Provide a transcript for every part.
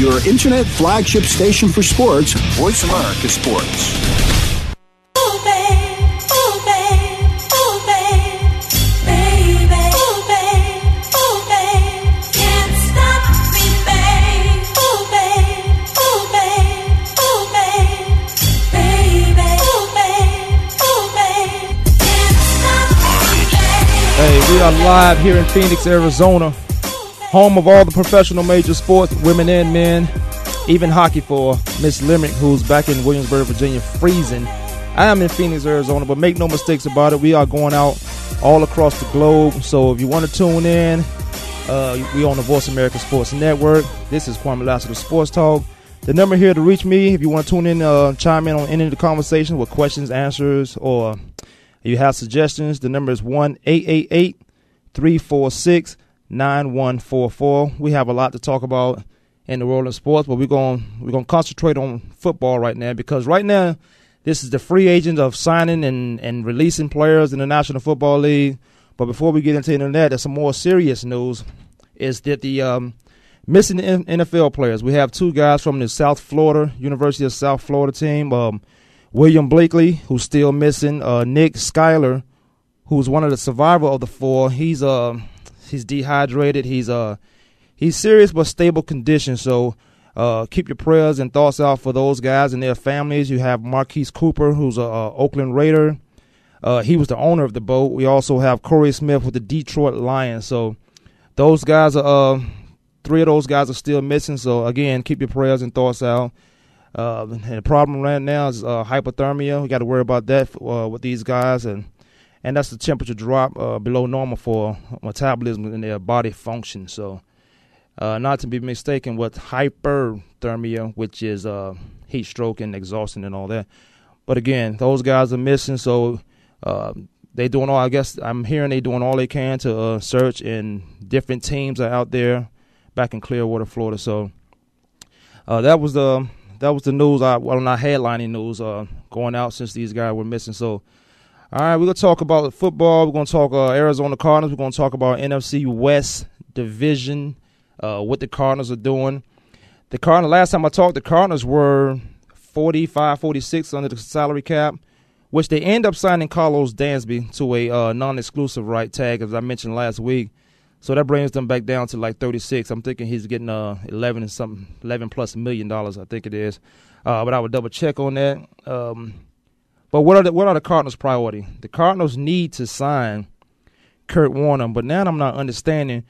your internet flagship station for sports, Voice America Sports. Hey, we are live here in Phoenix, Arizona, home of all the professional major sports, women and men, even hockey for Miss Limerick, who's back in Williamsburg, Virginia, freezing. I am in Phoenix, Arizona, but make no mistakes about it. We are going out all across the globe. So if you want to tune in, uh, we on the Voice America Sports Network. This is Kwamie Lassiter Sports Talk. The number here to reach me if you want to tune in, uh, chime in on any of the conversation with questions, answers, or you have suggestions, the number is 1 888 346 9144. We have a lot to talk about in the world of sports, but we're going we're going to concentrate on football right now because right now this is the free agent of signing and, and releasing players in the National Football League. But before we get into that, there's some more serious news. Is that the um, missing NFL players? We have two guys from the South Florida University of South Florida team. Um, William Bleakley, who's still missing. Uh, Nick Schuyler, who's one of the survivor of the four. He's uh he's dehydrated. He's uh he's serious but stable condition. So uh, keep your prayers and thoughts out for those guys and their families. You have Marquis Cooper, who's a, a Oakland Raider. Uh, he was the owner of the boat. We also have Corey Smith with the Detroit Lions. So those guys are uh, three of those guys are still missing. So again, keep your prayers and thoughts out. Uh, and the problem right now is uh, hypothermia. We got to worry about that uh, with these guys, and and that's the temperature drop uh, below normal for metabolism and their body function. So, uh, not to be mistaken with hyperthermia, which is uh, heat stroke and exhaustion and all that. But again, those guys are missing, so they doing all. I guess I'm hearing they doing all they can to search, and different teams are out there back in Clearwater, Florida. So that was the that was the news. I well, not headlining news uh, going out since these guys were missing. So, all right, we're gonna talk about football. We're gonna talk uh, Arizona Cardinals. We're gonna talk about NFC West division, uh, what the Cardinals are doing. The Cardinals. Last time I talked, the Cardinals were 45, 46 under the salary cap, which they end up signing Karlos Dansby to a uh, non-exclusive right tag, as I mentioned last week. So that brings them back down to like 36. I'm thinking he's getting uh 11 and something, 11 plus million dollars. I think it is. Uh, but I would double check on that. Um, but what are the what are the Cardinals' priority? The Cardinals need to sign Kurt Warner, but now I'm not understanding.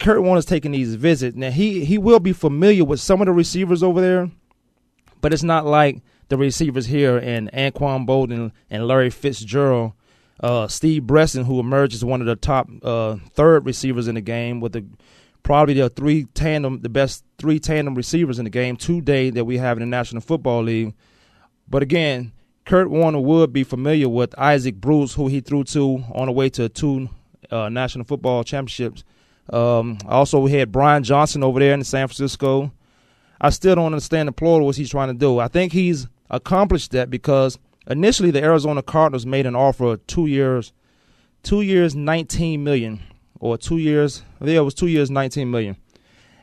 Kurt Warner's taking these visits. Now he he will be familiar with some of the receivers over there, but it's not like the receivers here and Anquan Boldin and Larry Fitzgerald uh, Steve Breaston, who emerged as one of the top uh, third receivers in the game, with the probably the three tandem, the best three tandem receivers in the game today that we have in the National Football League. But again, Kurt Warner would be familiar with Isaac Bruce, who he threw to on the way to two uh, National Football Championships. Um, also, we had Bryant Johnson over there in San Francisco. I still don't understand the plural what he's trying to do. I think he's accomplished that because Initially, the Arizona Cardinals made an offer of two years, two years, nineteen million, or two years. Yeah, it was two years, nineteen million,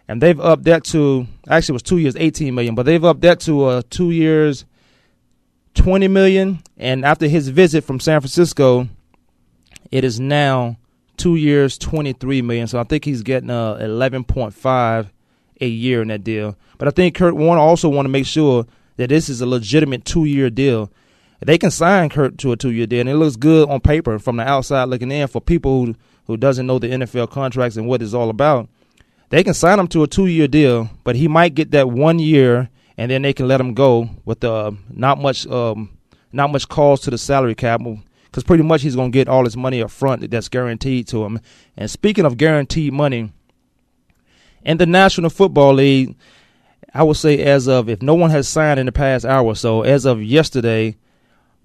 and they've upped that to actually it was two years, eighteen million, but they've upped that to uh, two years, twenty million. And after his visit from San Francisco, it is now two years, twenty three million. So I think he's getting uh, eleven point five a year in that deal. But I think Kurt Warner also want to make sure that this is a legitimate two year deal they can sign Kurt to a two year deal, and it looks good on paper from the outside looking in for people who who doesn't know the NFL contracts and what it's all about. They can sign him to a two year deal, but he might get that one year, and then they can let him go with uh, not much um, not much calls to the salary cap because pretty much he's going to get all his money up front that's guaranteed to him. And speaking of guaranteed money, in the National Football League, I would say as of if no one has signed in the past hour or so, as of yesterday,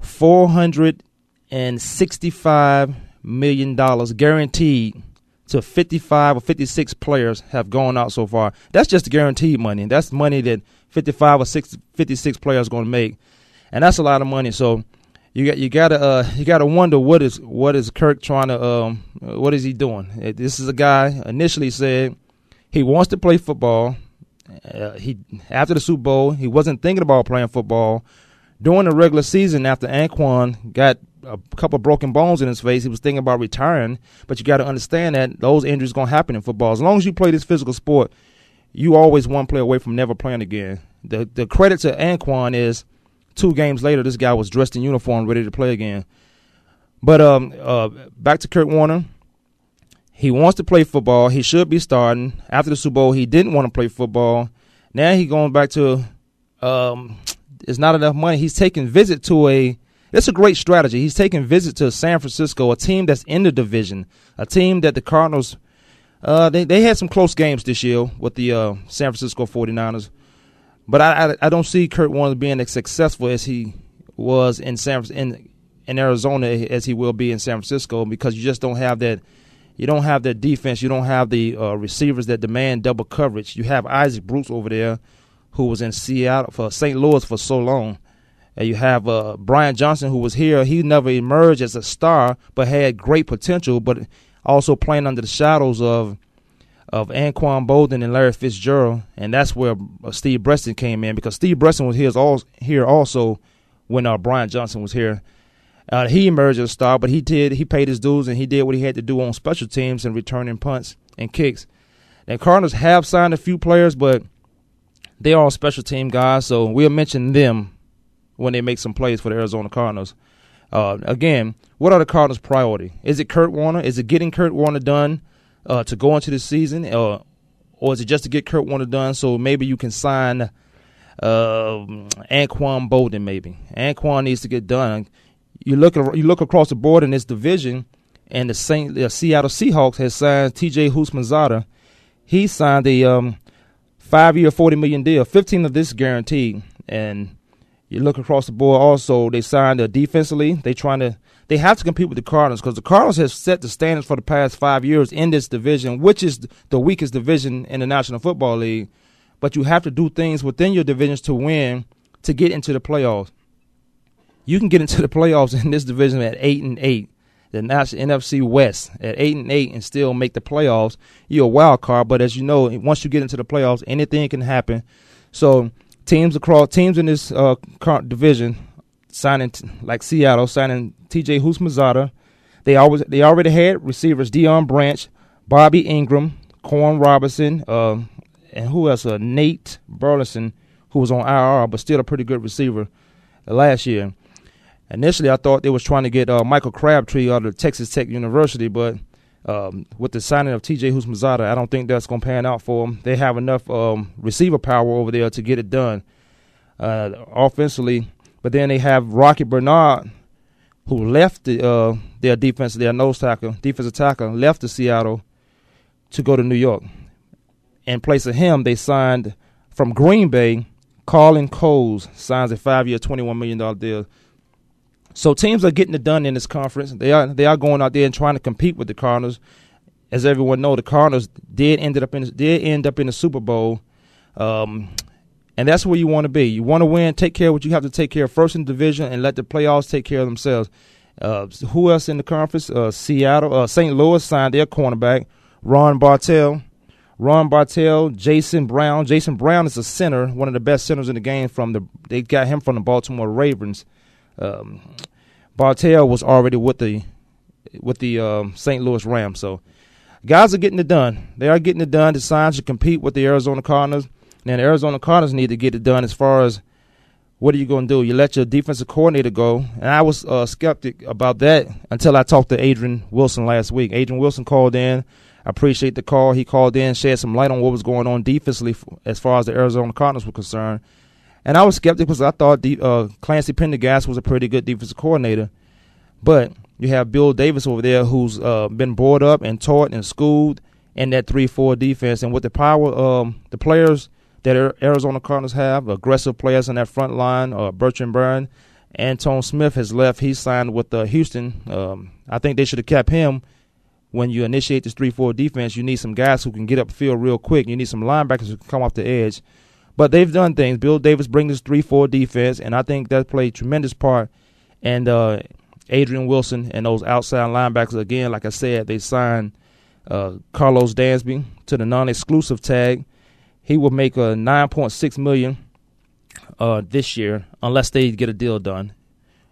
four hundred and sixty-five million dollars guaranteed to 55 or 56 players have gone out so far. That's just guaranteed money. That's money that 55 or 60, 56 players going to make, and that's a lot of money. So you got you got to uh, you got to wonder what is what is Kirk trying to um, what is he doing? This is a guy initially said he wants to play football. Uh, he after the Super Bowl, he wasn't thinking about playing football. During the regular season, after Anquan got a couple broken bones in his face, he was thinking about retiring. But you got to understand that those injuries gonna happen in football. As long as you play this physical sport, you always one play away from never playing again. The the credit to Anquan is two games later, this guy was dressed in uniform, ready to play again. But um, uh, back to Kurt Warner. He wants to play football. He should be starting. After the Super Bowl, he didn't want to play football. Now he's going back to um, it's not enough money. He's taking visit to a it's a great strategy. He's taking visit to San Francisco, a team that's in the division, a team that the Cardinals uh, they they had some close games this year with the uh, San Francisco 49ers. But I, I, I don't see Kurt Warner being as successful as he was in San in in Arizona as he will be in San Francisco because you just don't have that you don't have that defense. You don't have the uh, receivers that demand double coverage. You have Isaac Bruce over there, who was in Seattle for St. Louis for so long. And you have uh, Bryant Johnson, who was here. He never emerged as a star, but had great potential, but also playing under the shadows of of Anquan Boldin and Larry Fitzgerald, and that's where uh, Steve Breaston came in because Steve Breaston was here, here also when uh, Bryant Johnson was here. Uh, he emerged as a star, but he did he paid his dues and he did what he had to do on special teams and returning punts and kicks. And Cardinals have signed a few players, but they are all special team guys, so we'll mention them when they make some plays for the Arizona Cardinals. Uh, again, what are the Cardinals' priority? Is it Kurt Warner? Is it getting Kurt Warner done uh, to go into the season, or or is it just to get Kurt Warner done so maybe you can sign uh, Anquan Boldin? Maybe Anquan needs to get done you look you look across the board in this division, and the Saint the Seattle Seahawks has signed T.J. Houshmandzadeh. He signed a um, five-year, forty million deal, fifteen of this guaranteed. And you look across the board, also they signed a defensively. They trying to they have to compete with the Cardinals because the Cardinals have set the standards for the past five years in this division, which is the weakest division in the National Football League. But you have to do things within your divisions to win to get into the playoffs you can get into the playoffs in this division at eight and eight, the NFC West at eight and eight, and still make the playoffs. You're a wild card, but as you know, once you get into the playoffs, anything can happen. So teams across teams in this uh, division signing t- like Seattle signing T.J. Houshmandzadeh. They always they already had receivers Deion Branch, Bobby Engram, Koren Robinson, uh, and who else? Uh, Nate Burleson, who was on IR but still a pretty good receiver last year. Initially, I thought they was trying to get uh, Michael Crabtree out of Texas Tech University, but um, with the signing of T.J. Houshmandzadeh, I don't think that's going to pan out for them. They have enough um, receiver power over there to get it done uh, offensively. But then they have Rocky Bernard, who left the, uh, their defense, their nose tackle, defensive tackle, left to Seattle to go to New York. In place of him, they signed from Green Bay, Colin Coles signs a five-year, $21 million deal so teams are getting it done in this conference. They are they are going out there and trying to compete with the Cardinals. As everyone know, the Cardinals did ended up in did end up in the Super Bowl, um, and that's where you want to be. You want to win. Take care of what you have to take care of first in the division, and let the playoffs take care of themselves. Uh, who else in the conference? Uh, Seattle, uh, St. Louis signed their cornerback, Ron Bartell. Ron Bartell, Jason Brown. Jason Brown is a center, one of the best centers in the game. From the they got him from the Baltimore Ravens. Um, Bartell was already with the with the um, St. Louis Rams. So guys are getting it done. They are getting it done. The signs to compete with the Arizona Cardinals. Now the Arizona Cardinals need to get it done as far as what are you going to do? You let your defensive coordinator go, and I was uh, skeptic about that until I talked to Adrian Wilson last week. Adrian Wilson called in. I appreciate the call. He called in, shed some light on what was going on defensively as far as the Arizona Cardinals were concerned. And I was skeptical because I thought the, uh, Clancy Pendergast was a pretty good defensive coordinator. But you have Bill Davis over there who's uh, been brought up and taught and schooled in that 3 4 defense. And with the power, um, the players that Arizona Cardinals have, aggressive players in that front line, uh, Bertrand Berry, Antone Smith has left. He signed with uh, Houston. Um, I think they should have kept him when you initiate this 3 4 defense. You need some guys who can get up field real quick. You need some linebackers who can come off the edge. But they've done things. Bill Davis brings this three four defense, and I think that played tremendous part. And uh, Adrian Wilson and those outside linebackers again, like I said, they signed uh, Karlos Dansby to the non-exclusive tag. he will make a 9.6 million uh, this year unless they get a deal done.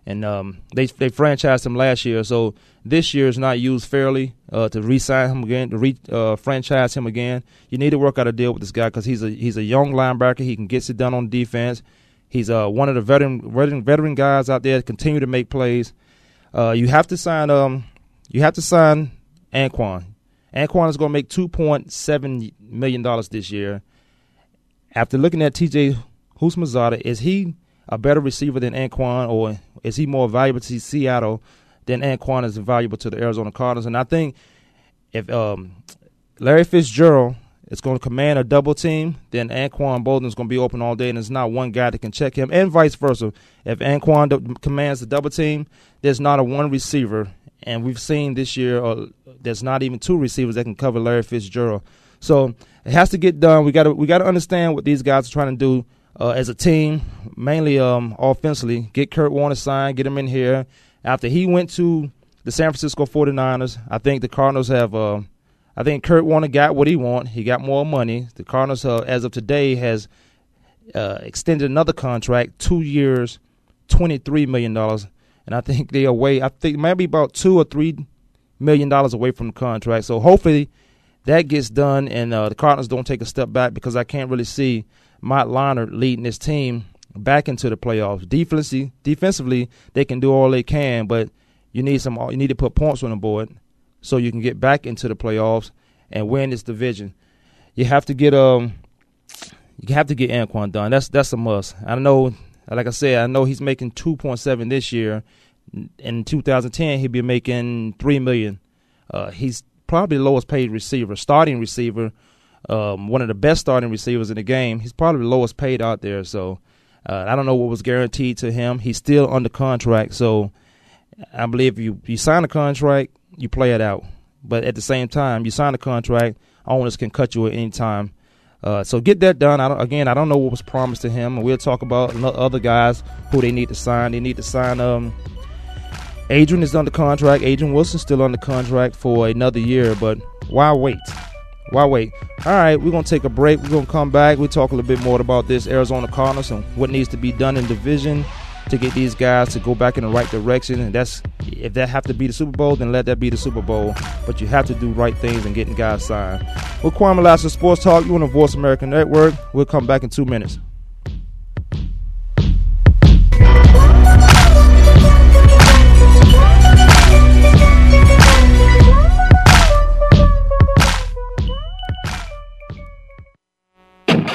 And um, they they franchised him last year, so this year is not used fairly uh, to re-sign him again, to re uh, franchise him again. You need to work out a deal with this guy because he's a he's a young linebacker. He can get it done on defense. He's uh, one of the veteran, veteran veteran guys out there that continue to make plays. Uh, you have to sign um you have to sign Anquan. Anquan is going to make two point seven million dollars this year. After looking at T.J. Houshmandzadeh, is he a better receiver than Anquan, or is he more valuable to Seattle than Anquan is valuable to the Arizona Cardinals? And I think if um, Larry Fitzgerald is going to command a double team, then Anquan Boldin is going to be open all day, and there's not one guy that can check him, and vice versa. If Anquan commands the double team, there's not a one receiver, and we've seen this year uh, there's not even two receivers that can cover Larry Fitzgerald. So it has to get done. We got to we got to understand what these guys are trying to do uh, as a team, mainly um, offensively. Get Kurt Warner signed, get him in here. After he went to the San Francisco 49ers, I think the Cardinals have. Uh, I think Kurt Warner got what he want. He got more money. The Cardinals, uh, as of today, has uh, extended another contract, two years, twenty three million dollars, and I think they are away. I think maybe about two or three million dollars away from the contract. So hopefully that gets done, and uh, the Cardinals don't take a step back because I can't really see Matt Leinart leading this team back into the playoffs. Defensively, defensively, they can do all they can, but you need some. You need to put points on the board so you can get back into the playoffs and win this division. You have to get um, you have to get Anquan done. That's that's a must. I know, like I said, I know he's making two point seven this year. In 2010, he'd be making three million. Uh, he's probably the lowest paid receiver, starting receiver um, one of the best starting receivers in the game. He's probably the lowest paid out there. So uh, I don't know what was guaranteed to him. He's still under contract. So I believe you you sign a contract, you play it out. But at the same time, you sign a contract, owners can cut you at any time. Uh, so get that done. I again, I don't know what was promised to him. We'll talk about other guys who they need to sign. They need to sign. Um, Adrian is under contract. Adrian Wilson's still under contract for another year. But why wait? Why wait? All right, we're gonna take a break. We're gonna come back. We'll talk a little bit more about this Arizona Cardinals and what needs to be done in division to get these guys to go back in the right direction. And that's if that have to be the Super Bowl, then let that be the Super Bowl. But you have to do right things and getting guys signed. We're Kwamie Lassiter Sports Talk. You on the Voice America Network. We'll come back in two minutes.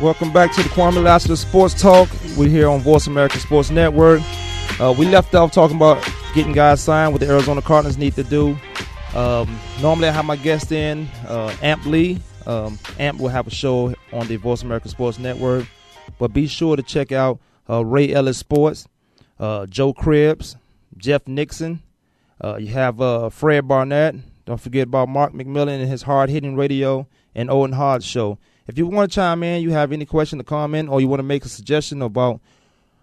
Welcome back to the Kwamie Lassiter Sports Talk. We're here on Voice America Sports Network. Uh, we left off talking about getting guys signed, what the Arizona Cardinals need to do. Um, normally, I have my guest in, uh, Amp Lee. Um, Amp will have a show on the Voice America Sports Network. But be sure to check out uh, Ray Ellis Sports, uh, Joe Cribbs, Jeff Nixon. Uh, you have uh, Fred Barnett. Don't forget about Mark McMillan and his hard hitting radio and Owen Hard show. If you want to chime in, you have any question or comment, or you want to make a suggestion about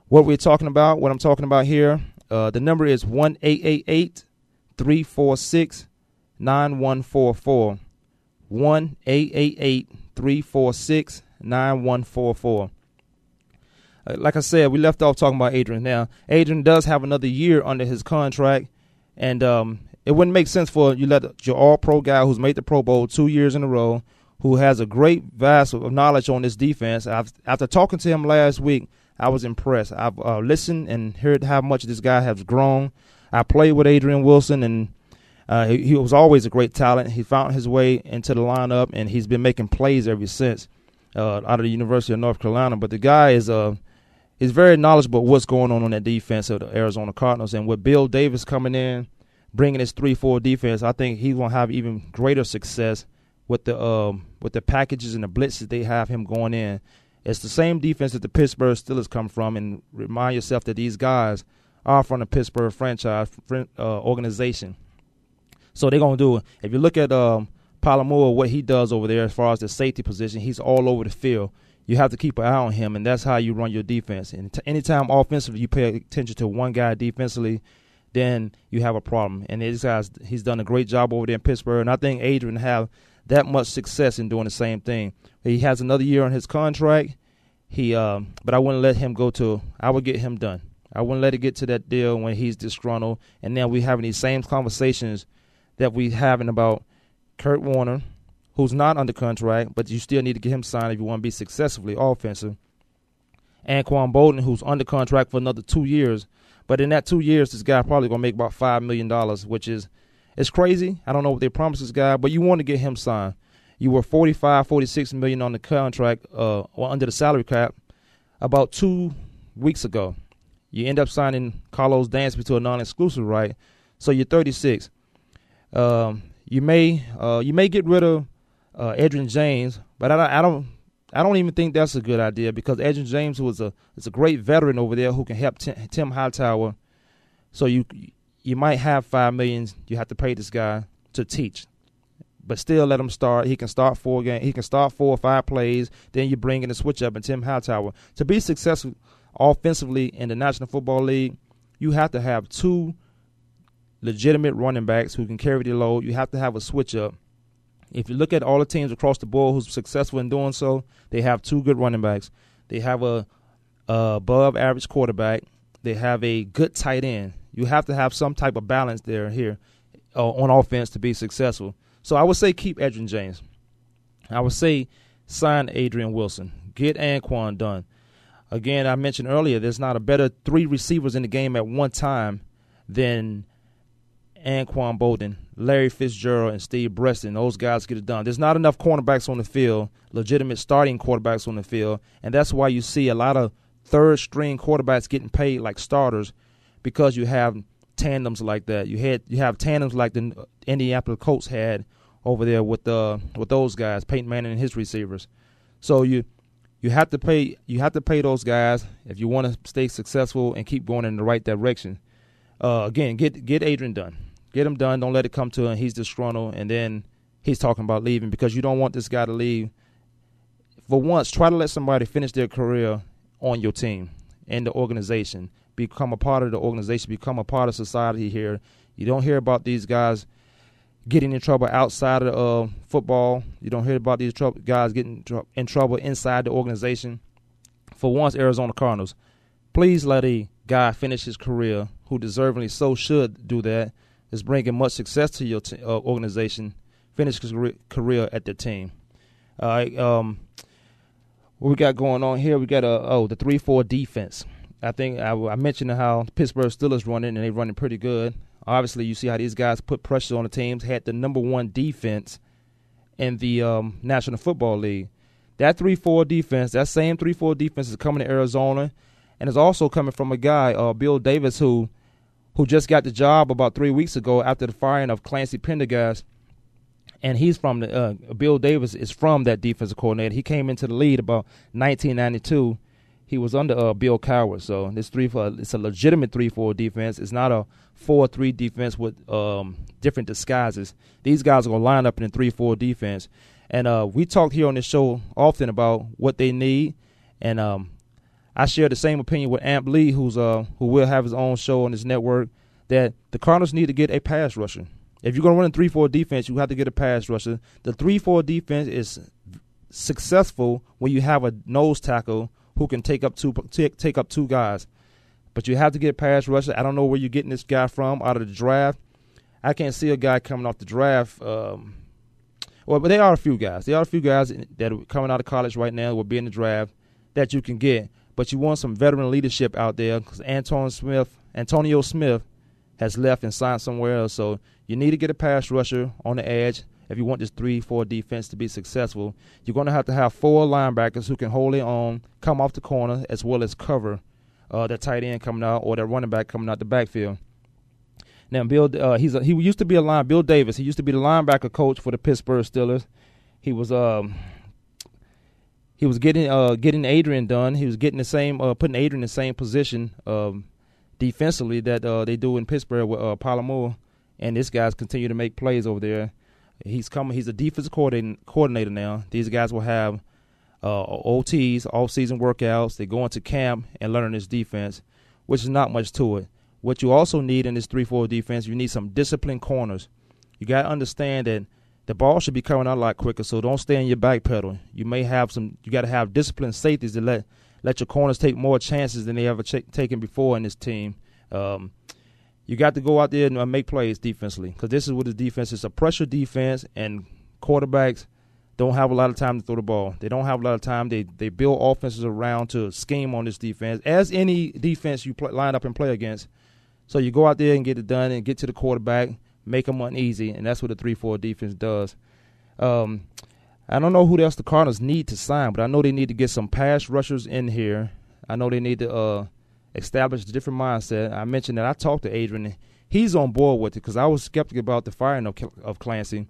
what we're talking about, what I'm talking about here, uh, the number is 1 346 9144. 1 346 9144. Uh, Like I said, we left off talking about Adrian. Now, Adrian does have another year under his contract, and um, it wouldn't make sense for you let your All Pro guy who's made the Pro Bowl two years in a row, who has a great vast of knowledge on this defense. I've, after talking to him last week, I was impressed. I've uh, listened and heard how much this guy has grown. I played with Adrian Wilson, and uh, he, he was always a great talent. He found his way into the lineup, and he's been making plays ever since uh, out of the University of North Carolina. But the guy is uh, he's very knowledgeable what's going on on that defense of the Arizona Cardinals. And with Bill Davis coming in, bringing his three-four defense, I think he's gonna have even greater success with the um, with the packages and the blitzes they have him going in. It's the same defense that the Pittsburgh Steelers come from, and remind yourself that these guys are from the Pittsburgh franchise uh, organization. So they're gonna do it. If you look at um, Palomore, what he does over there as far as the safety position, he's all over the field. You have to keep an eye on him, and that's how you run your defense. And t- anytime offensively you pay attention to one guy defensively, then you have a problem. And this guy's he's done a great job over there in Pittsburgh, and I think Adrian have that much success in doing the same thing. He has another year on his contract. He, um, but I wouldn't let him go to. I would get him done. I wouldn't let it get to that deal when he's disgruntled, and now we having these same conversations that we having about Kurt Warner, who's not under contract, but you still need to get him signed if you want to be successfully offensive. Anquan Boldin, who's under contract for another two years, but in that two years, this guy probably gonna make about five million dollars, which is it's crazy. I don't know what they promised this guy, but you want to get him signed. You were 45, 46 million on the contract, uh, or under the salary cap, about two weeks ago. You end up signing Karlos Dansby to a non-exclusive right, so you're 36. Um, you may uh, you may get rid of uh, Edgerrin James, but I, don't- I don't I don't even think that's a good idea because Edgerrin James was a is a great veteran over there who can help Tim, Tim Hightower. So you you might have five millions. you have to pay this guy to teach, but still let him start. He can start four game. He can start four or five plays. Then you bring in a switch up and Tim Hightower to be successful offensively in the National Football League. You have to have two legitimate running backs who can carry the load. You have to have a switch up. If you look at all the teams across the board who's successful in doing so, they have two good running backs. They have a, a above average quarterback. They have a good tight end. You have to have some type of balance there here uh, on offense to be successful. So I would say keep Adrian James. I would say sign Adrian Wilson. Get Anquan done. Again, I mentioned earlier, there's not a better three receivers in the game at one time than Anquan Boldin, Larry Fitzgerald, and Steve Breaston. Those guys get it done. There's not enough cornerbacks on the field, legitimate starting quarterbacks on the field, and that's why you see a lot of third string quarterbacks getting paid like starters because you have tandems like that. You had you have tandems like the Indianapolis Colts had over there with uh with those guys, Peyton Manning and his receivers. So you you have to pay you have to pay those guys if you want to stay successful and keep going in the right direction. Uh, again, get get Adrian done. Get him done. Don't let it come to him. He's disgruntled, and then he's talking about leaving because you don't want this guy to leave. For once, try to let somebody finish their career on your team and the organization. Become a part of the organization. Become a part of society here. You don't hear about these guys getting in trouble outside of uh, football. You don't hear about these tr- guys getting tr- in trouble inside the organization. For once, Arizona Cardinals, please let a guy finish his career who deservingly so should do that. Is bringing much success to your t- uh, organization. Finish his career at the team. All right. Um, what we got going on here? We got a oh the three four defense. I think I, I mentioned how Pittsburgh Steelers running and they're running pretty good. Obviously, you see how these guys put pressure on the teams. Had the number one defense in the um, National Football League. That three four defense, that same three four defense is coming to Arizona, and is also coming from a guy, uh, Bill Davis, who who just got the job about three weeks ago after the firing of Clancy Pendergast. And he's from the uh, Bill Davis is from that defensive coordinator. He came into the lead about 1992. He was under uh, Bill Cowher, so this three four it's a legitimate three four defense. It's not a four three defense with um, different disguises. These guys are gonna line up in a three four defense, and uh, we talk here on this show often about what they need, and um, I share the same opinion with Amp Lee, who's uh who will have his own show on his network, that the Cardinals need to get a pass rusher. If you're gonna run a three four defense, you have to get a pass rusher. The three four defense is successful when you have a nose tackle who can take up two take, take up two guys. But you have to get pass rusher. I don't know where you're getting this guy from out of the draft. I can't see a guy coming off the draft. Um, well, but there are a few guys. There are a few guys that are coming out of college right now will be in the draft that you can get but you want some veteran leadership out there because Anton Smith, Antonio Smith, has left and signed somewhere else. So you need to get a pass rusher on the edge if you want this three-four defense to be successful. You're going to have to have four linebackers who can hold it on, come off the corner, as well as cover uh, tight end coming out or that running back coming out the backfield. Now, Bill, uh, he's a, he used to be a line. Bill Davis, he used to be the linebacker coach for the Pittsburgh Steelers. He was um, he was getting uh, getting Adrian done. He was getting the same uh, putting Adrian in the same position um, defensively that uh, they do in Pittsburgh with uh, Polamalu, and this guy's continue to make plays over there. He's coming. He's a defensive coordinator now. These guys will have uh, OTs, off-season workouts. They go into camp and learn this defense, which is not much to it. What you also need in this three-four defense, you need some disciplined corners. You got to understand that the ball should be coming out a lot quicker. So don't stay in your back pedal. You may have some. You got to have disciplined safeties to let let your corners take more chances than they ever ch- taken before in this team. Um, you got to go out there and uh, make plays defensively because this is what the defense is a pressure defense, and quarterbacks don't have a lot of time to throw the ball. They don't have a lot of time. They they build offenses around to scheme on this defense, as any defense you play, line up and play against. So you go out there and get it done and get to the quarterback make them uneasy, and that's what the three-four defense does. Um, I don't know who else the Cardinals need to sign, but I know they need to get some pass rushers in here. I know they need to uh, establish a different mindset. I mentioned that I talked to Adrian. He's on board with it because I was skeptical about the firing of, of Clancy.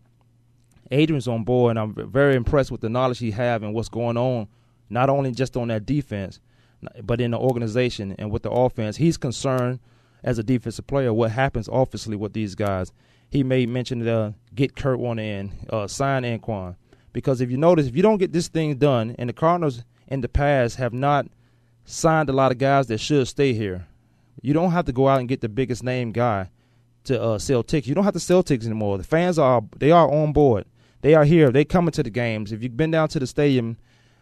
Adrian's on board, and I'm very impressed with the knowledge he have and what's going on, not only just on that defense, but in the organization and with the offense. He's concerned as a defensive player what happens offensively with these guys he may mention to uh, get Kurt one in, uh, sign Anquan. Because if you notice, if you don't get this thing done, and the Cardinals in the past have not signed a lot of guys that should stay here, you don't have to go out and get the biggest name guy to uh, sell tickets. You don't have to sell tickets anymore. The fans are they are on board. They are here. They coming to the games. If you've been down to the stadium,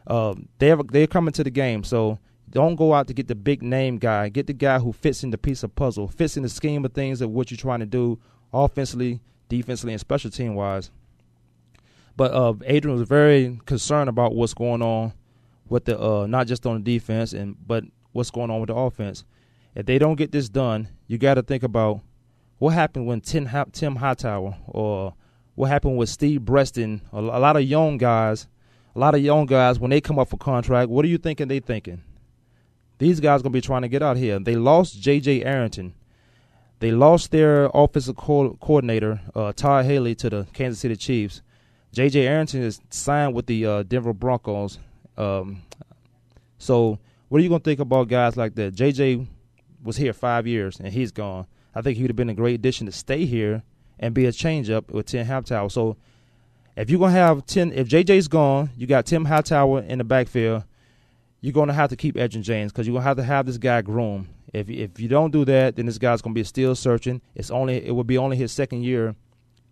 uh, they're they're coming to the game. So don't go out to get the big name guy. Get the guy who fits in the piece of puzzle, fits in the scheme of things of what you're trying to do offensively, defensively, and special team wise. But uh, Adrian was very concerned about what's going on with the uh, not just on the defense and but what's going on with the offense. If they don't get this done, you got to think about what happened when Tim, Tim Hightower or what happened with Steve Breaston. A, a lot of young guys, a lot of young guys when they come up for contract, what are you thinking they thinking? These guys gonna be trying to get out here. They lost J.J. Arrington. They lost their offensive co- coordinator, uh, Todd Haley, to the Kansas City Chiefs. J.J. Arrington is signed with the uh, Denver Broncos. Um, so, what are you going to think about guys like that? J.J. was here five years, and he's gone. I think he would have been a great addition to stay here and be a change up with Tim Hightower. So, if you're going to have 10, if JJ's gone, you got Tim Hightower in the backfield, you're going to have to keep Edgerrin James because you're going to have to have this guy groom. If if you don't do that, then this guy's going to be still searching. It's only it will be only his second year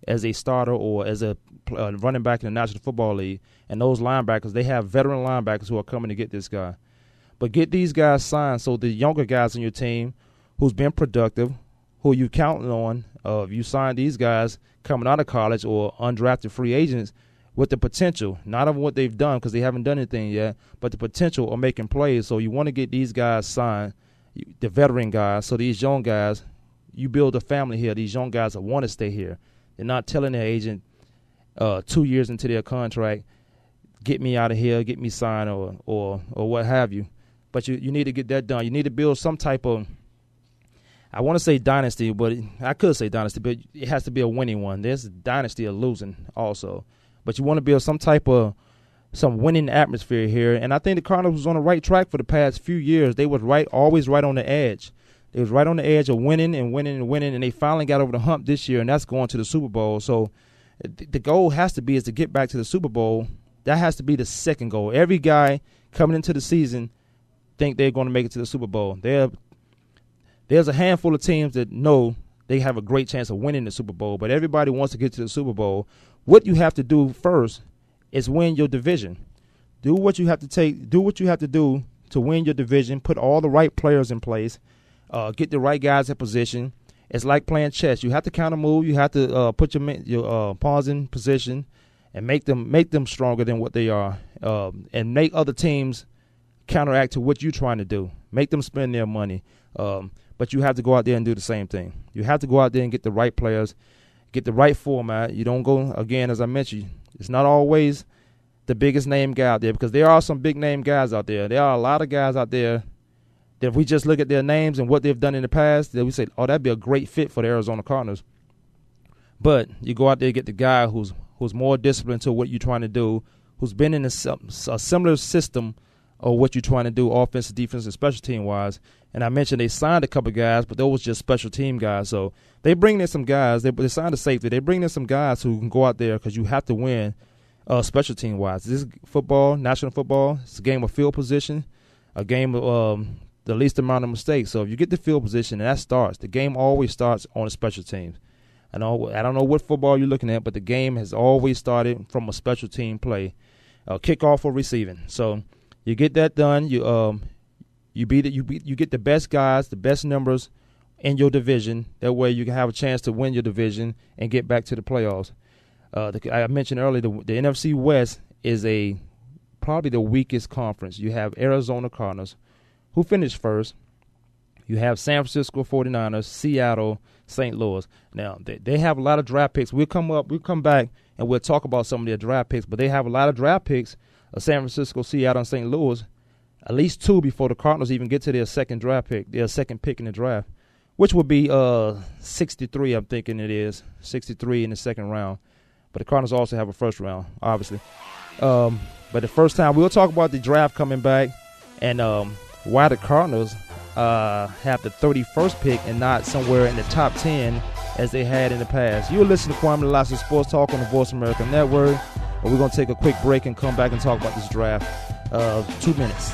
as a starter or as a uh, running back in the National Football League. And those linebackers, they have veteran linebackers who are coming to get this guy. But get these guys signed so the younger guys on your team who's been productive, who you counting on, uh, you sign these guys coming out of college or undrafted free agents with the potential, not of what they've done because they haven't done anything yet, but the potential of making plays. So you want to get these guys signed, the veteran guys, so these young guys, you build a family here. These young guys that want to stay here. They're not telling their agent uh, two years into their contract, get me out of here, get me signed, or or or what have you. But you, you need to get that done. You need to build some type of I want to say dynasty, but I could say dynasty, but it has to be a winning one. There's dynasty of losing also. But you want to build some type of some winning atmosphere here. And I think the Cardinals was on the right track for the past few years. They was right always right on the edge. They was right on the edge of winning and winning and winning, and they finally got over the hump this year, and that's going to the Super Bowl. So the goal has to be is to get back to the Super Bowl. That has to be the second goal. Every guy coming into the season – think they're going to make it to the Super Bowl. There, there's a handful of teams that know they have a great chance of winning the Super Bowl, but everybody wants to get to the Super Bowl. What you have to do first is win your division. Do what you have to take. Do what you have to do to win your division. Put all the right players in place. Uh, get the right guys in position. It's like playing chess. You have to counter move. You have to uh, put your your uh, pawns in position and make them make them stronger than what they are, um, and make other teams counteract to what you're trying to do. Make them spend their money. Um, but you have to go out there and do the same thing. You have to go out there and get the right players, get the right format. You don't go again, as I mentioned. It's not always the biggest name guy out there because there are some big name guys out there. There are a lot of guys out there if we just look at their names and what they've done in the past, that we say, oh, that'd be a great fit for the Arizona Cardinals. But you go out there and get the guy who's who's more disciplined to what you're trying to do, who's been in a, a similar system or what you're trying to do offensive, and special team wise. And I mentioned they signed a couple guys, but those was just special team guys. So they bring in some guys. They, they signed a safety. They bring in some guys who can go out there because you have to win uh, special team wise. This is football, national football. It's a game of field position, a game of um, the least amount of mistakes. So if you get the field position, and that starts, the game always starts on the special teams. I know I don't know what football you're looking at, but the game has always started from a special team play, uh, kickoff or receiving. So you get that done. You um, you beat it. You beat. You get the best guys, the best numbers in your division. That way, you can have a chance to win your division and get back to the playoffs. Uh, the, I mentioned earlier the, the NFC West is a probably the weakest conference. You have Arizona Cardinals, who finished first. You have San Francisco 49ers, Seattle, St. Louis. Now, they, they have a lot of draft picks. We'll come up, we'll come back and we'll talk about some of their draft picks, but they have a lot of draft picks San Francisco, Seattle, and St. Louis, at least two before the Cardinals even get to their second draft pick, their second pick in the draft, which would be uh 63. I'm thinking it is 63 in the second round. But the Cardinals also have a first round, obviously. Um, but the first time we'll talk about the draft coming back and um, why the Cardinals uh, have the 31st pick and not somewhere in the top 10 as they had in the past. You're listening to Kwamie Lassiter Sports Talk on the Voice America Network. But we're going to take a quick break and come back and talk about this draft. Uh, two minutes.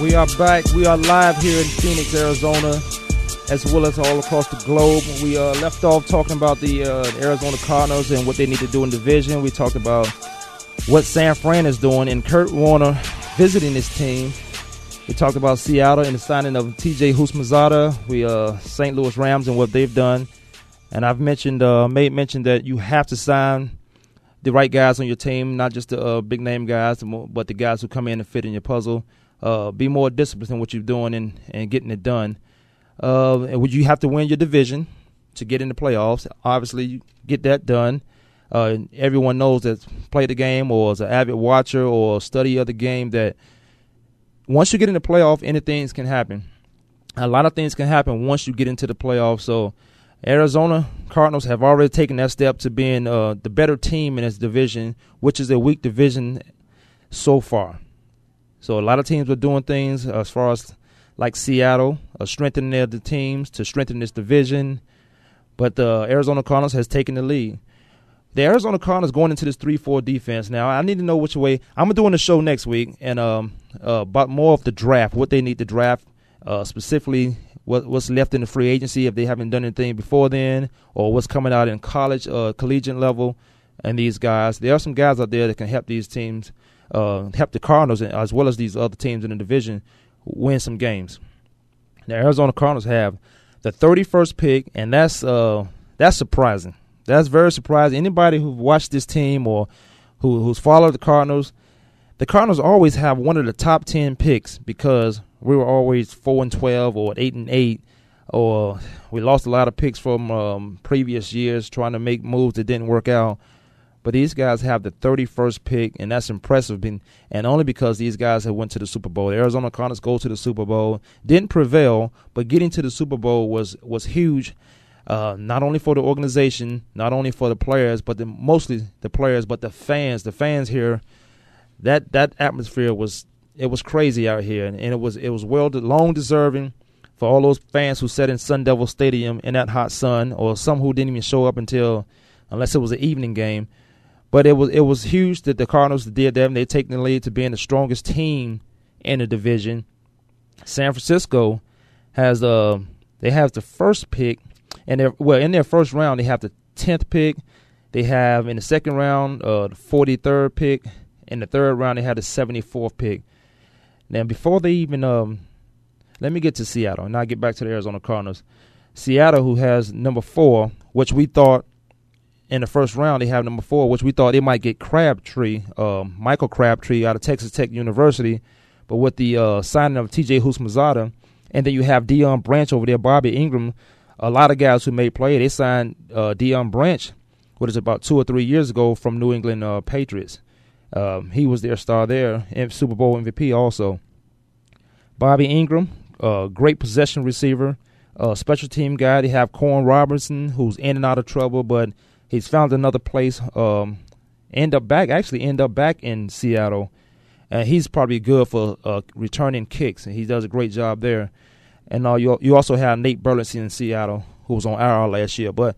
We are back. We are live here in Phoenix, Arizona, as well as all across the globe. We uh, left off talking about the uh, Arizona Cardinals and what they need to do in division. We talked about what San Fran is doing and Kurt Warner visiting his team. We talked about Seattle and the signing of T.J. Houshmandzadeh. We uh, St. Louis Rams and what they've done. And I've mentioned uh, made mention that you have to sign the right guys on your team, not just the uh, big name guys, but the guys who come in and fit in your puzzle uh, be more disciplined in what you're doing and, and getting it done. Uh, and would you have to win your division to get in the playoffs? Obviously, get that done. Uh, everyone knows that play the game or is an avid watcher or study of the game that once you get in the playoff, anything can happen. A lot of things can happen once you get into the playoffs. So, Arizona Cardinals have already taken that step to being uh, the better team in this division, which is a weak division so far. So a lot of teams are doing things as far as like Seattle, uh, strengthening their the teams to strengthen this division. But the Arizona Cardinals has taken the lead. The Arizona Cardinals going into this three-four defense now. I need to know which way. I'm doing the show next week and um, uh, about more of the draft, what they need to draft, uh, specifically what, what's left in the free agency if they haven't done anything before then, or what's coming out in college, uh, collegiate level, and these guys. There are some guys out there that can help these teams uh, help the Cardinals as well as these other teams in the division win some games. The Arizona Cardinals have the 31st pick, and that's uh, that's surprising. That's very surprising. Anybody who watched this team or who who's followed the Cardinals, the Cardinals always have one of the top 10 picks because we were always 4 and 12 or 8 and 8 or we lost a lot of picks from um, previous years trying to make moves that didn't work out. But these guys have the 31st pick, and that's impressive. And only because these guys have went to the Super Bowl. The Arizona Cardinals go to the Super Bowl, didn't prevail, but getting to the Super Bowl was was huge. Uh, not only for the organization, not only for the players, but the, mostly the players, but the fans. The fans here, that that atmosphere was it was crazy out here, and, and it was it was well long deserving for all those fans who sat in Sun Devil Stadium in that hot sun, or some who didn't even show up until unless it was an evening game. But it was it was huge that the Cardinals did that, and they taken the lead to being the strongest team in the division. San Francisco has uh they have the first pick, and well in their first round they have the tenth pick. They have in the second round uh the forty third pick. In the third round they had the seventy fourth pick. Now before they even um let me get to Seattle and I'll get back to the Arizona Cardinals. Seattle, who has number four, which we thought in the first round, they have number four, which we thought they might get Crabtree, um, Michael Crabtree out of Texas Tech University. But with the uh, signing of T.J. Houshmandzadeh, and then you have Deion Branch over there, Bobby Engram, a lot of guys who made play. They signed uh, Deion Branch, what is about two or three years ago from New England uh, Patriots. Um, he was their star there, and Super Bowl MVP also. Bobby Engram, uh, great possession receiver, special team guy. They have Koren Robinson, who's in and out of trouble, but – he's found another place. Um, end up back actually end up back in Seattle, and he's probably good for uh, returning kicks, and he does a great job there. And uh, you you also have Nate Burleson in Seattle, who was on IR last year. But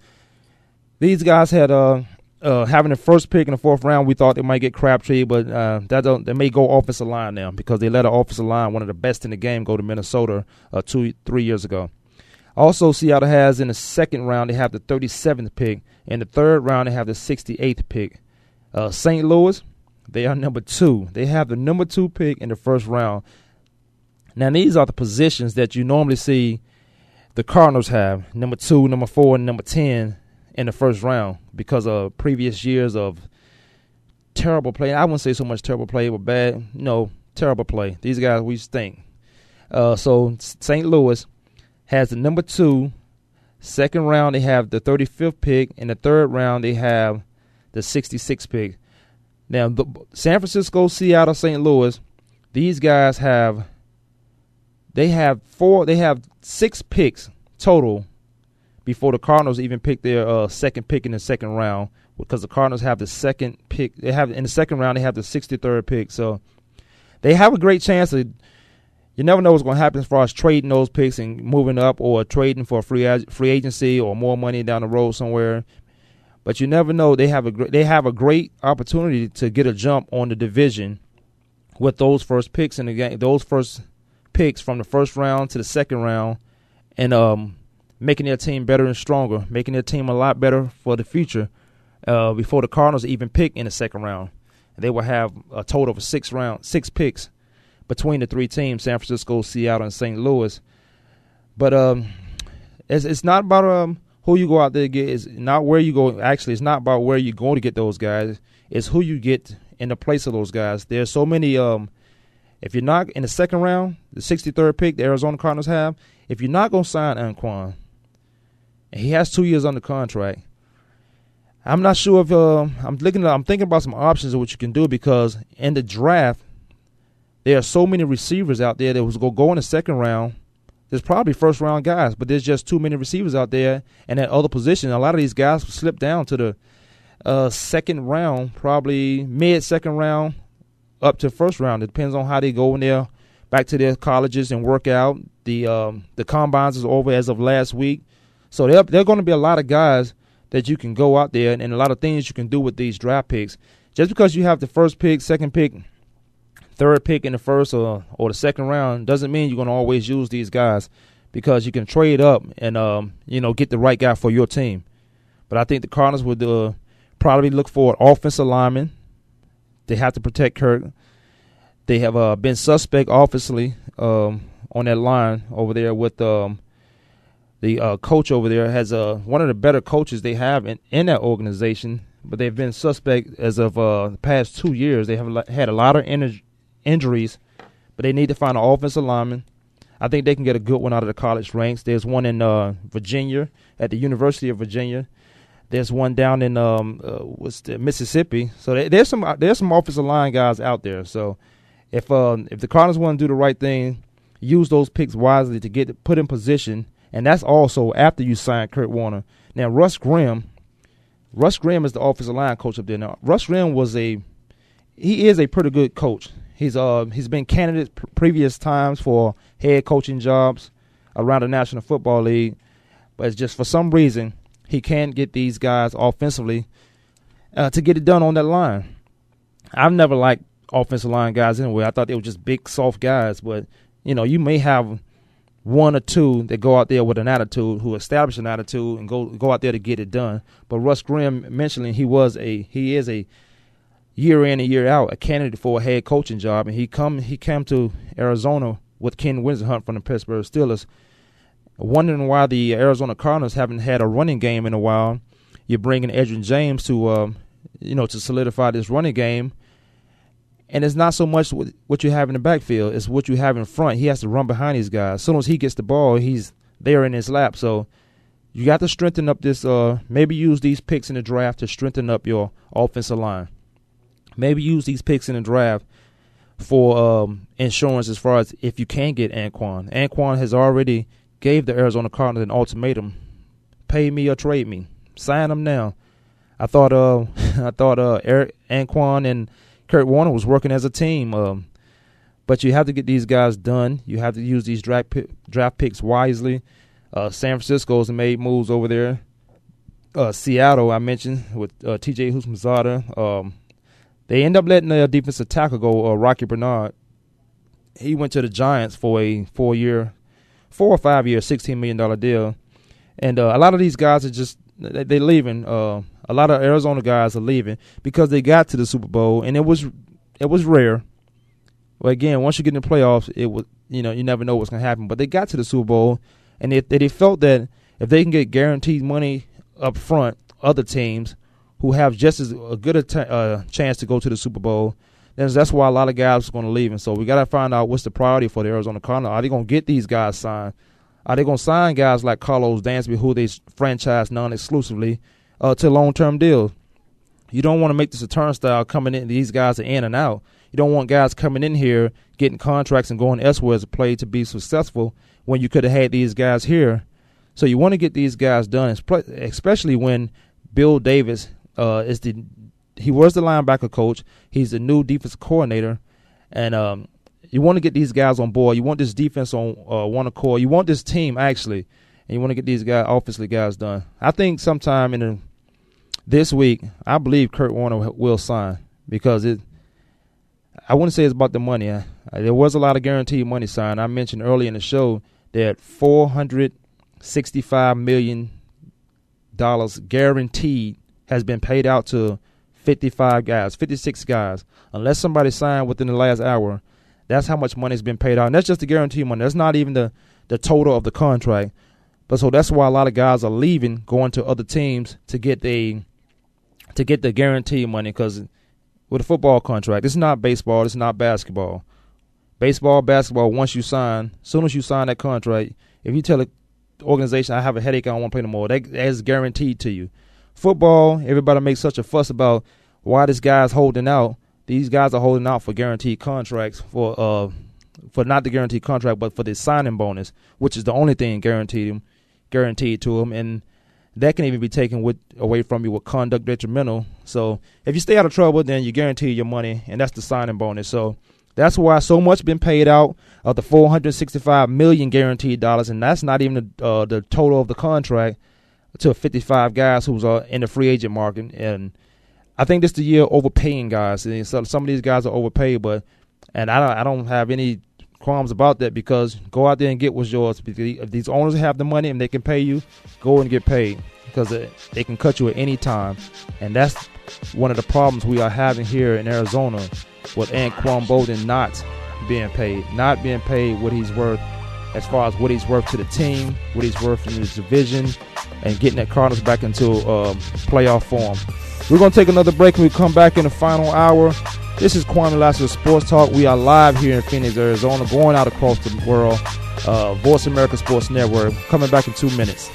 these guys had uh, uh, having the first pick in the fourth round. We thought they might get Crabtree, but uh, that don't, they may go offensive line now because they let an offensive line, one of the best in the game, go to Minnesota uh, two three years ago. Also, Seattle has in the second round they have the 37th pick. In the third round they have the 68th pick. Uh, St. Louis, they are number two. They have the number two pick in the first round. Now these are the positions that you normally see the Cardinals have number two, number four, and number ten in the first round because of previous years of terrible play. I wouldn't say so much terrible play, but bad. No, terrible play. These guys we stink. Uh, so St. Louis has the number two. Second round they have the 35th pick. In the third round they have the 66th pick. Now the, San Francisco, Seattle, St. Louis, these guys have they have four. They have six picks total before the Cardinals even pick their uh, second pick in the second round because the Cardinals have the second pick. They have in the second round they have the 63rd pick, so they have a great chance of. You never know what's going to happen as far as trading those picks and moving up, or trading for free free agency or more money down the road somewhere. But you never know. They have a they have a great opportunity to get a jump on the division with those first picks in the game. Those first picks from the first round to the second round, and um, making their team better and stronger, making their team a lot better for the future. Uh, before the Cardinals even pick in the second round, they will have a total of six round, six picks between the three teams: San Francisco, Seattle, and St. Louis. But um, it's it's not about um who you go out there to get. It's not where you go. Actually, it's not about where you're going to get those guys. It's who you get in the place of those guys. There's so many um if you're not in the second round, the 63rd pick the Arizona Cardinals have, if you're not going to sign Anquan, and he has two years under contract, I'm not sure if uh, I'm looking. I'm thinking about some options of what you can do because in the draft, there are so many receivers out there that was going to go in the second round. There's probably first round guys, but there's just too many receivers out there, and at other positions, a lot of these guys slip down to the uh, second round, probably mid second round, up to first round. It depends on how they go in there back to their colleges and work out. The um, the combines is over as of last week, so there there are going to be a lot of guys that you can go out there and, and a lot of things you can do with these draft picks. Just because you have the first pick, second pick, third pick in the first or or the second round doesn't mean you're going to always use these guys because you can trade up and um, you know get the right guy for your team. But I think the Cardinals would uh, probably look for an offensive lineman they have to protect Kirk. They have uh, been suspect, obviously, um, on that line over there with um, the uh, coach over there has uh, one of the better coaches they have in, in that organization. But they've been suspect as of uh, the past two years. They have had a lot of in- injuries, but they need to find an offensive lineman. I think they can get a good one out of the college ranks. There's one in uh, Virginia at the University of Virginia there's one down in um uh, what's the, Mississippi. So there's some there's some offensive line guys out there. So if um if the Cardinals want to do the right thing, use those picks wisely to get put in position, and that's also after you sign Kurt Warner. Now Russ Grimm, Russ Grimm is the offensive line coach up there. Now Russ Grimm was a he is a pretty good coach. He's uh he's been candidate pr- previous times for head coaching jobs around the National Football League, but it's just for some reason he can't get these guys offensively uh, to get it done on that line. I've never liked offensive line guys anyway. I thought they were just big, soft guys. But you know, you may have one or two that go out there with an attitude, who establish an attitude and go go out there to get it done. But Russ Grimm mentioning he was a he is a year in and year out a candidate for a head coaching job, and he come he came to Arizona with Ken Whisenhunt from the Pittsburgh Steelers wondering why the Arizona Cardinals haven't had a running game in a while. You're bringing Edgerrin James to, uh, you know, to solidify this running game. And it's not so much what you have in the backfield; it's what you have in front. He has to run behind these guys. As soon as he gets the ball, he's there in his lap. So you got to strengthen up this. Uh, maybe use these picks in the draft to strengthen up your offensive line. Maybe use these picks in the draft for um, insurance as far as if you can get Anquan. Anquan has already gave the Arizona Cardinals an ultimatum: pay me or trade me. Sign them now. I thought uh I thought uh Eric Anquan and Kurt Warner was working as a team. Um, but you have to get these guys done. You have to use these draft pick, draft picks wisely. Uh, San Francisco's made moves over there. Uh, Seattle, I mentioned with uh, T.J. Houshmandzadeh. Um, they end up letting their defensive tackle go. Uh, Rocky Bernard. He went to the Giants for a four-year four or five year, sixteen million dollar deal, and uh, a lot of these guys are just they, they leaving. Uh, a lot of Arizona guys are leaving because they got to the Super Bowl, and it was it was rare. But again, once you get in the playoffs, it was you know you never know what's going to happen. But they got to the Super Bowl, and they, they felt that if they can get guaranteed money up front, other teams who have just as a good a t- uh, chance to go to the Super Bowl. Then that's why a lot of guys are going to leave. And so we got to find out what's the priority for the Arizona Cardinals. Are they going to get these guys signed? Are they going to sign guys like Karlos Dansby, who they franchise non-exclusively, uh, to long-term deals? You don't want to make this a turnstile coming in. These guys are in and out. You don't want guys coming in here getting contracts and going elsewhere as a play to be successful when you could have had these guys here. So you want to get these guys done, especially when Bill Davis uh, is the he was the linebacker coach. He's the new defensive coordinator, and um, you want to get these guys on board. You want this defense on uh, one accord. You want this team actually, and you want to get these guys, offensively guys, done. I think sometime in the, this week, I believe Kurt Warner will sign because it. I wouldn't say it's about the money. Uh, there was a lot of guaranteed money signed. I mentioned earlier in the show that four hundred sixty-five million dollars guaranteed has been paid out to 55 guys, 56 guys. Unless somebody signed within the last hour, that's how much money has been paid out. And that's just the guarantee money. That's not even the, the total of the contract. But so that's why a lot of guys are leaving, going to other teams to get the to get the guarantee money. Because with a football contract, it's not baseball, it's not basketball. Baseball, basketball. Once you sign, as soon as you sign that contract, if you tell the organization, "I have a headache, I don't want to play no more," that is guaranteed to you. Football, everybody makes such a fuss about why this guy's holding out. These guys are holding out for guaranteed contracts for uh for not the guaranteed contract, but for the signing bonus, which is the only thing guaranteed him, guaranteed to them, and that can even be taken with away from you with conduct detrimental. So if you stay out of trouble, then you guarantee your money, and that's the signing bonus. So that's why so much been paid out of the 465 million guaranteed dollars, and that's not even the uh, the total of the contract to 55 guys who's uh, in the free agent market, and I think this is the year overpaying guys. And so some of these guys are overpaid, but and I don't I don't have any qualms about that because go out there and get what's yours. If these owners have the money and they can pay you, go and get paid because they can cut you at any time, and that's one of the problems we are having here in Arizona with Anquan Boldin not being paid, not being paid what he's worth as far as what he's worth to the team, what he's worth in his division, and getting that Cardinals back into um, playoff form. We're going to take another break we come back in the final hour. This is Kwamie Lassiter Sports Talk. We are live here in Phoenix, Arizona, going out across the world. Uh, Voice America Sports Network. Coming back in two minutes.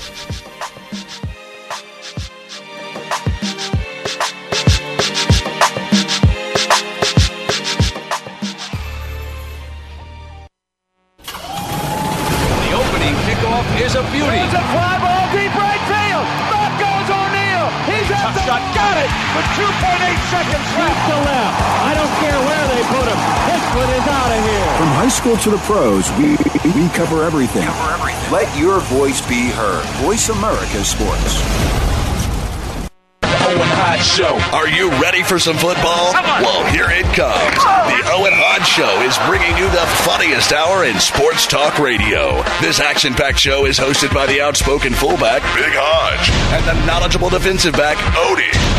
School to the pros, we, we cover everything. cover everything. Let your voice be heard. Voice America Sports. Owen Hodge Show. Are you ready for some football? Well, here it comes. The Owen Hodge Show is bringing you the funniest hour in sports talk radio. This action packed show is hosted by the outspoken fullback, Big Hodge, and the knowledgeable defensive back, Odie.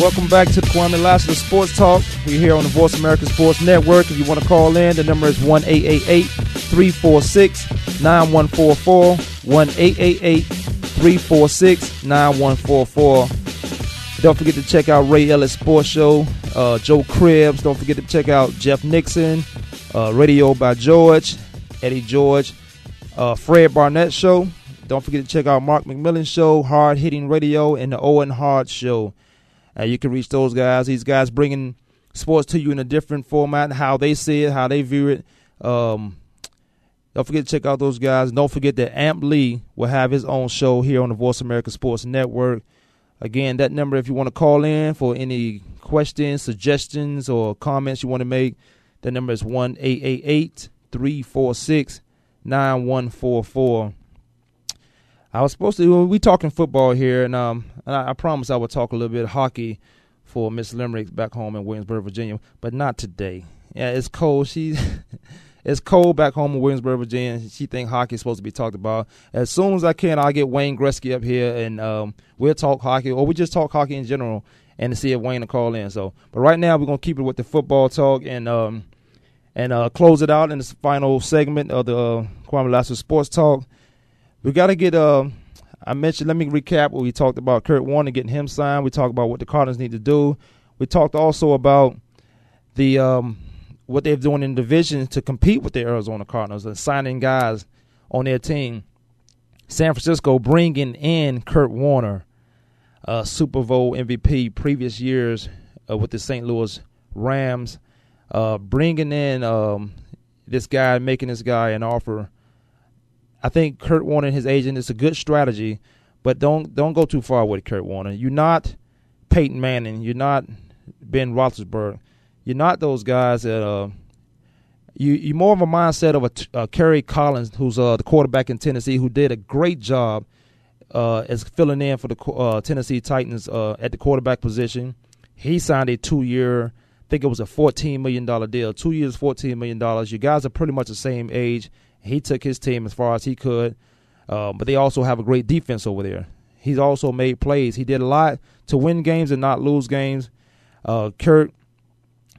Welcome back to the Kwamie Lassiter Sports Talk. We're here on the Voice America Sports Network. If you want to call in, the number is 1 346 9144. 1 346 9144. Don't forget to check out Ray Ellis Sports Show, uh, Joe Cribbs. Don't forget to check out Jeff Nixon, uh, Radio by George, Eddie George, uh, Fred Barnett Show. Don't forget to check out Mark McMillan Show, Hard Hitting Radio, and the Owen Hard Show. Uh, you can reach those guys. These guys bringing sports to you in a different format, how they see it, how they view it. Um, don't forget to check out those guys. Don't forget that Amp Lee will have his own show here on the Voice America Sports Network. Again, that number, if you want to call in for any questions, suggestions, or comments you want to make, that number is 1 346 9144. I was supposed to. We talking football here, and um, and I, I promised I would talk a little bit hockey for Miss Limerick back home in Williamsburg, Virginia, but not today. Yeah, it's cold. She's it's cold back home in Williamsburg, Virginia. She think hockey is supposed to be talked about. As soon as I can, I'll get Wayne Gretzky up here, and um, we'll talk hockey, or we just talk hockey in general, and to see if Wayne will call in. So, but right now we're gonna keep it with the football talk, and um, and uh, close it out in this final segment of the uh, Kwamie Lassiter Sports Talk we got to get. Uh, I mentioned. Let me recap what we talked about. Kurt Warner getting him signed. We talked about what the Cardinals need to do. We talked also about the um, what they're doing in the division to compete with the Arizona Cardinals and signing guys on their team. San Francisco bringing in Kurt Warner, uh, Super Bowl MVP previous years uh, with the St. Louis Rams, uh, bringing in um, this guy, making this guy an offer I think Kurt Warner and his agent is a good strategy, but don't don't go too far with Kurt Warner. You're not Peyton Manning. You're not Ben Roethlisberger. You're not those guys that uh, you you're more of a mindset of a, a Kerry Collins, who's uh, the quarterback in Tennessee, who did a great job uh, as filling in for the uh, Tennessee Titans uh, at the quarterback position. He signed a two-year, I think it was a $14 million deal. Two years, $14 million. You guys are pretty much the same age. He took his team as far as he could, uh, but they also have a great defense over there. He's also made plays. He did a lot to win games and not lose games. Uh, Kurt,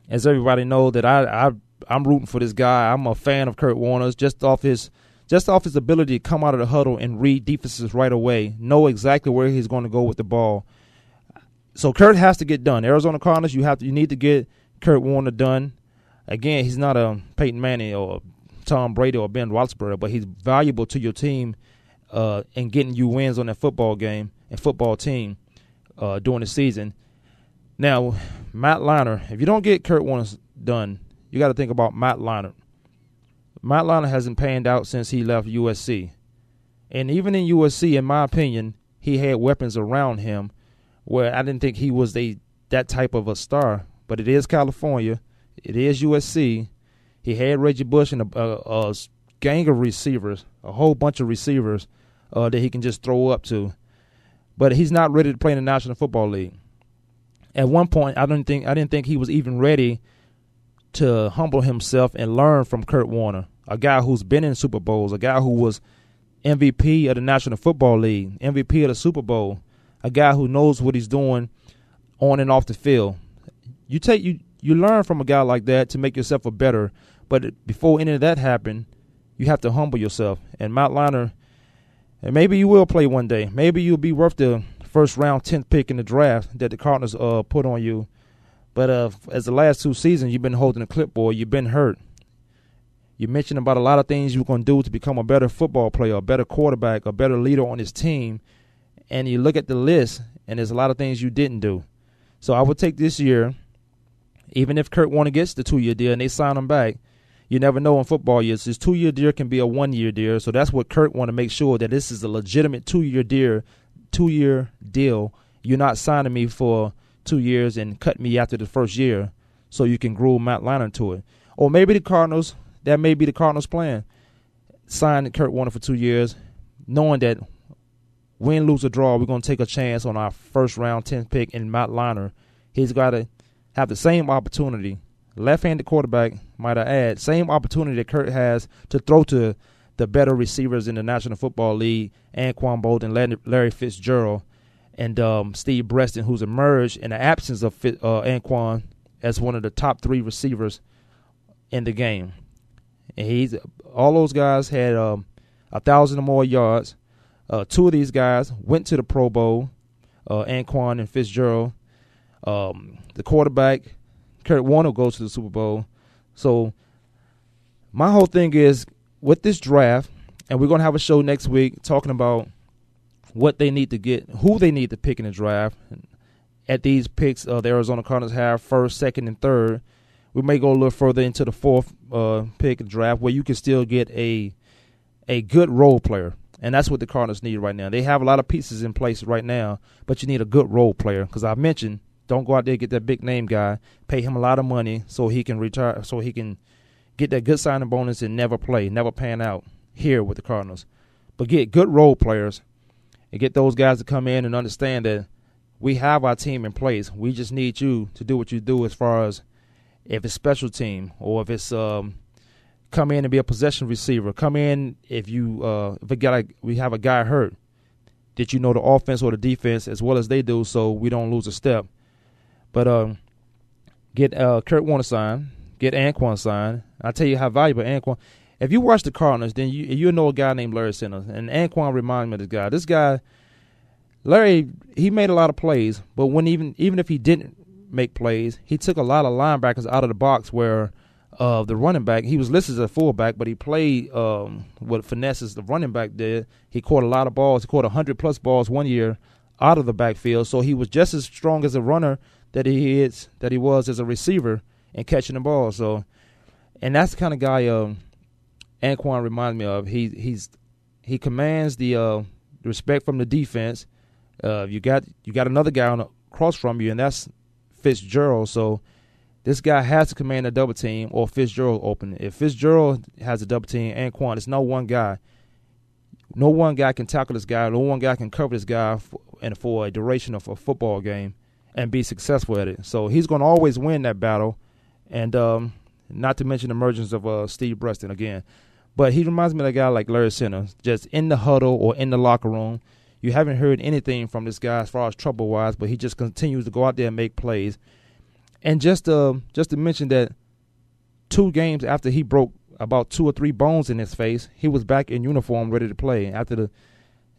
as everybody knows, that I, I I'm rooting for this guy. I'm a fan of Kurt Warner's just off his just off his ability to come out of the huddle and read defenses right away, know exactly where he's going to go with the ball. So Kurt has to get done. Arizona Cardinals, you have to you need to get Kurt Warner done. Again, he's not a Peyton Manning or Tom Brady or Ben Roethlisberger, but he's valuable to your team uh, in getting you wins on that football game and football team uh, during the season. Now, Matt Leinart, if you don't get Kurt Warner done, you got to think about Matt Leinart. Matt Leinart hasn't panned out since he left USC. And even in USC, in my opinion, he had weapons around him where I didn't think he was a that type of a star. But it is California. It is USC. He had Reggie Bush and a, a, a gang of receivers, a whole bunch of receivers uh, that he can just throw up to. But he's not ready to play in the National Football League. At one point, I didn't think I didn't think he was even ready to humble himself and learn from Kurt Warner, a guy who's been in Super Bowls, a guy who was MVP of the National Football League, MVP of the Super Bowl, a guy who knows what he's doing on and off the field. You take you you learn from a guy like that to make yourself a better. But before any of that happened, you have to humble yourself. And Matt Leinart, and maybe you will play one day. Maybe you'll be worth the first round, tenth pick in the draft that the Cardinals uh, put on you. But uh, as the last two seasons, you've been holding a clipboard. You've been hurt. You mentioned about a lot of things you're going to do to become a better football player, a better quarterback, a better leader on this team. And you look at the list, and there's a lot of things you didn't do. So I would take this year, even if Kurt Warner gets the two year deal and they sign him back, you never know in football years. This two year deal can be a one year deal. So that's what Kurt want to make sure that this is a legitimate two year deal. Two year deal. You're not signing me for two years and cut me after the first year, so you can grow Matt Leinart to it. Or maybe the Cardinals that may be the Cardinals' plan. Sign Kurt Warner for two years, knowing that win, lose, or draw, we're going to take a chance on our first round 10th pick in Matt Leinart. He's got to have the same opportunity. Left-handed quarterback, might I add, same opportunity that Kurt has to throw to the better receivers in the National Football League, Anquan Boldin, Larry Fitzgerald, and um, Steve Breaston, who's emerged in the absence of uh, Anquan as one of the top three receivers in the game and he's all those guys had um, a thousand or more yards. Uh, two of these guys went to the Pro Bowl, uh, Anquan and Fitzgerald. Um, the quarterback, Kurt Warner, goes to the Super Bowl. So my whole thing is with this draft, and we're gonna have a show next week talking about what they need to get, who they need to pick in the draft. At these picks, uh, the Arizona Cardinals have first, second, and third we may go a little further into the fourth uh, pick draft where you can still get a a good role player. And that's what the Cardinals need right now. They have a lot of pieces in place right now, but you need a good role player. Because I mentioned, don't go out there get that big name guy, pay him a lot of money so he can retire, so he can get that good signing bonus and never play, never pan out here with the Cardinals. But get good role players and get those guys to come in and understand that we have our team in place. We just need you to do what you do as far as if it's special team or if it's um, come in and be a possession receiver. Come in if you uh, if a guy we have a guy hurt, that you know the offense or the defense as well as they do, so we don't lose a step. But um, get uh, Kurt Warner signed, get Anquan signed. I'll tell you how valuable Anquan. If you watch the Cardinals, then you you know a guy named Larry Centers, and Anquan reminds me of this guy. This guy, Larry, he made a lot of plays, but when even even if he didn't make plays. He took a lot of linebackers out of the box where uh, the running back, he was listed as a fullback, but he played um, what finesse as the running back did. He caught a lot of balls. He caught 100 plus balls one year out of the backfield. So he was just as strong as a runner that he is that he was as a receiver and catching the ball. So, and that's the kind of guy um, Anquan reminds me of. He he's he commands the uh, respect from the defense. Uh, you got you got another guy on across from you, and that's Fitzgerald. So this guy has to command a double team or Fitzgerald open. If Fitzgerald has a double team and Quan, it's no one guy. No one guy can tackle this guy. No one guy can cover this guy for, and for a duration of a football game and be successful at it. So he's going to always win that battle. And um, not to mention the emergence of uh, Steve Breaston again. But he reminds me of a guy like Larry Centers, just in the huddle or in the locker room – you haven't heard anything from this guy as far as trouble wise, but he just continues to go out there and make plays. And just uh, just to mention that two games after he broke about two or three bones in his face, he was back in uniform, ready to play. After the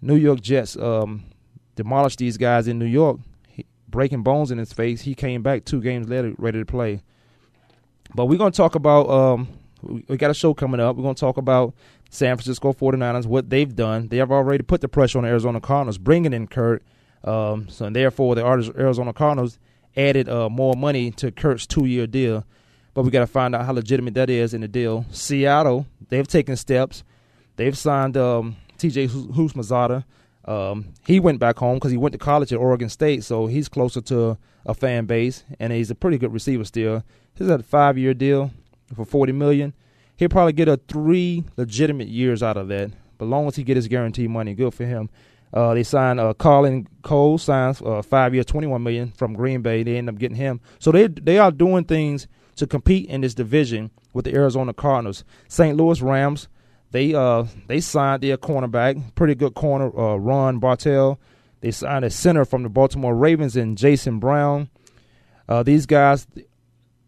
New York Jets um, demolished these guys in New York, breaking bones in his face, he came back two games later, ready to play. But we're gonna talk about um, we got a show coming up. We're gonna talk about San Francisco 49ers, what they've done. They have already put the pressure on the Arizona Cardinals, bringing in Kurt. Um, so and therefore, the Arizona Cardinals added uh, more money to Kurt's two-year deal. But we got to find out how legitimate that is in the deal. Seattle, they've taken steps. They've signed um, T.J. Houshmandzadeh. Um, he went back home because he went to college at Oregon State, so he's closer to a fan base, and he's a pretty good receiver still. He's at a five-year deal for forty million he'll probably get a three legitimate years out of that. But long as he get his guarantee money, good for him. Uh, they signed uh, Colin Cole signs uh, five-year, twenty one million from Green Bay. They end up getting him. So they they are doing things to compete in this division with the Arizona Cardinals. St. Louis Rams they uh they signed their cornerback, pretty good corner, uh, Ron Bartell. They signed a center from the Baltimore Ravens and Jason Brown. Uh, these guys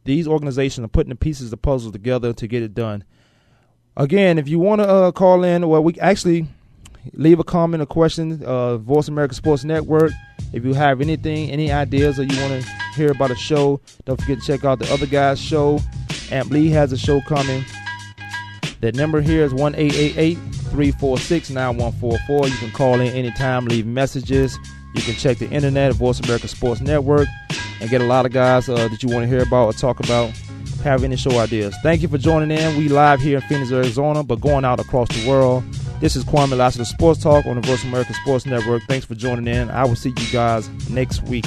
these organizations are putting the pieces of the puzzle together to get it done. Again, if you want to uh, call in, well, we actually leave a comment or question. Uh, Voice America Sports Network. If you have anything, any ideas, or you want to hear about a show, don't forget to check out the other guy's show. Amp Lee has a show coming. That number here is 1 346 9144. You can call in anytime, leave messages. You can check the internet at Voice America Sports Network and get a lot of guys uh, that you want to hear about or talk about, have any show ideas. Thank you for joining in. We live here in Phoenix, Arizona, but going out across the world. This is Kwamie Lassiter Sports Talk on the Voice America Sports Network. Thanks for joining in. I will see you guys next week.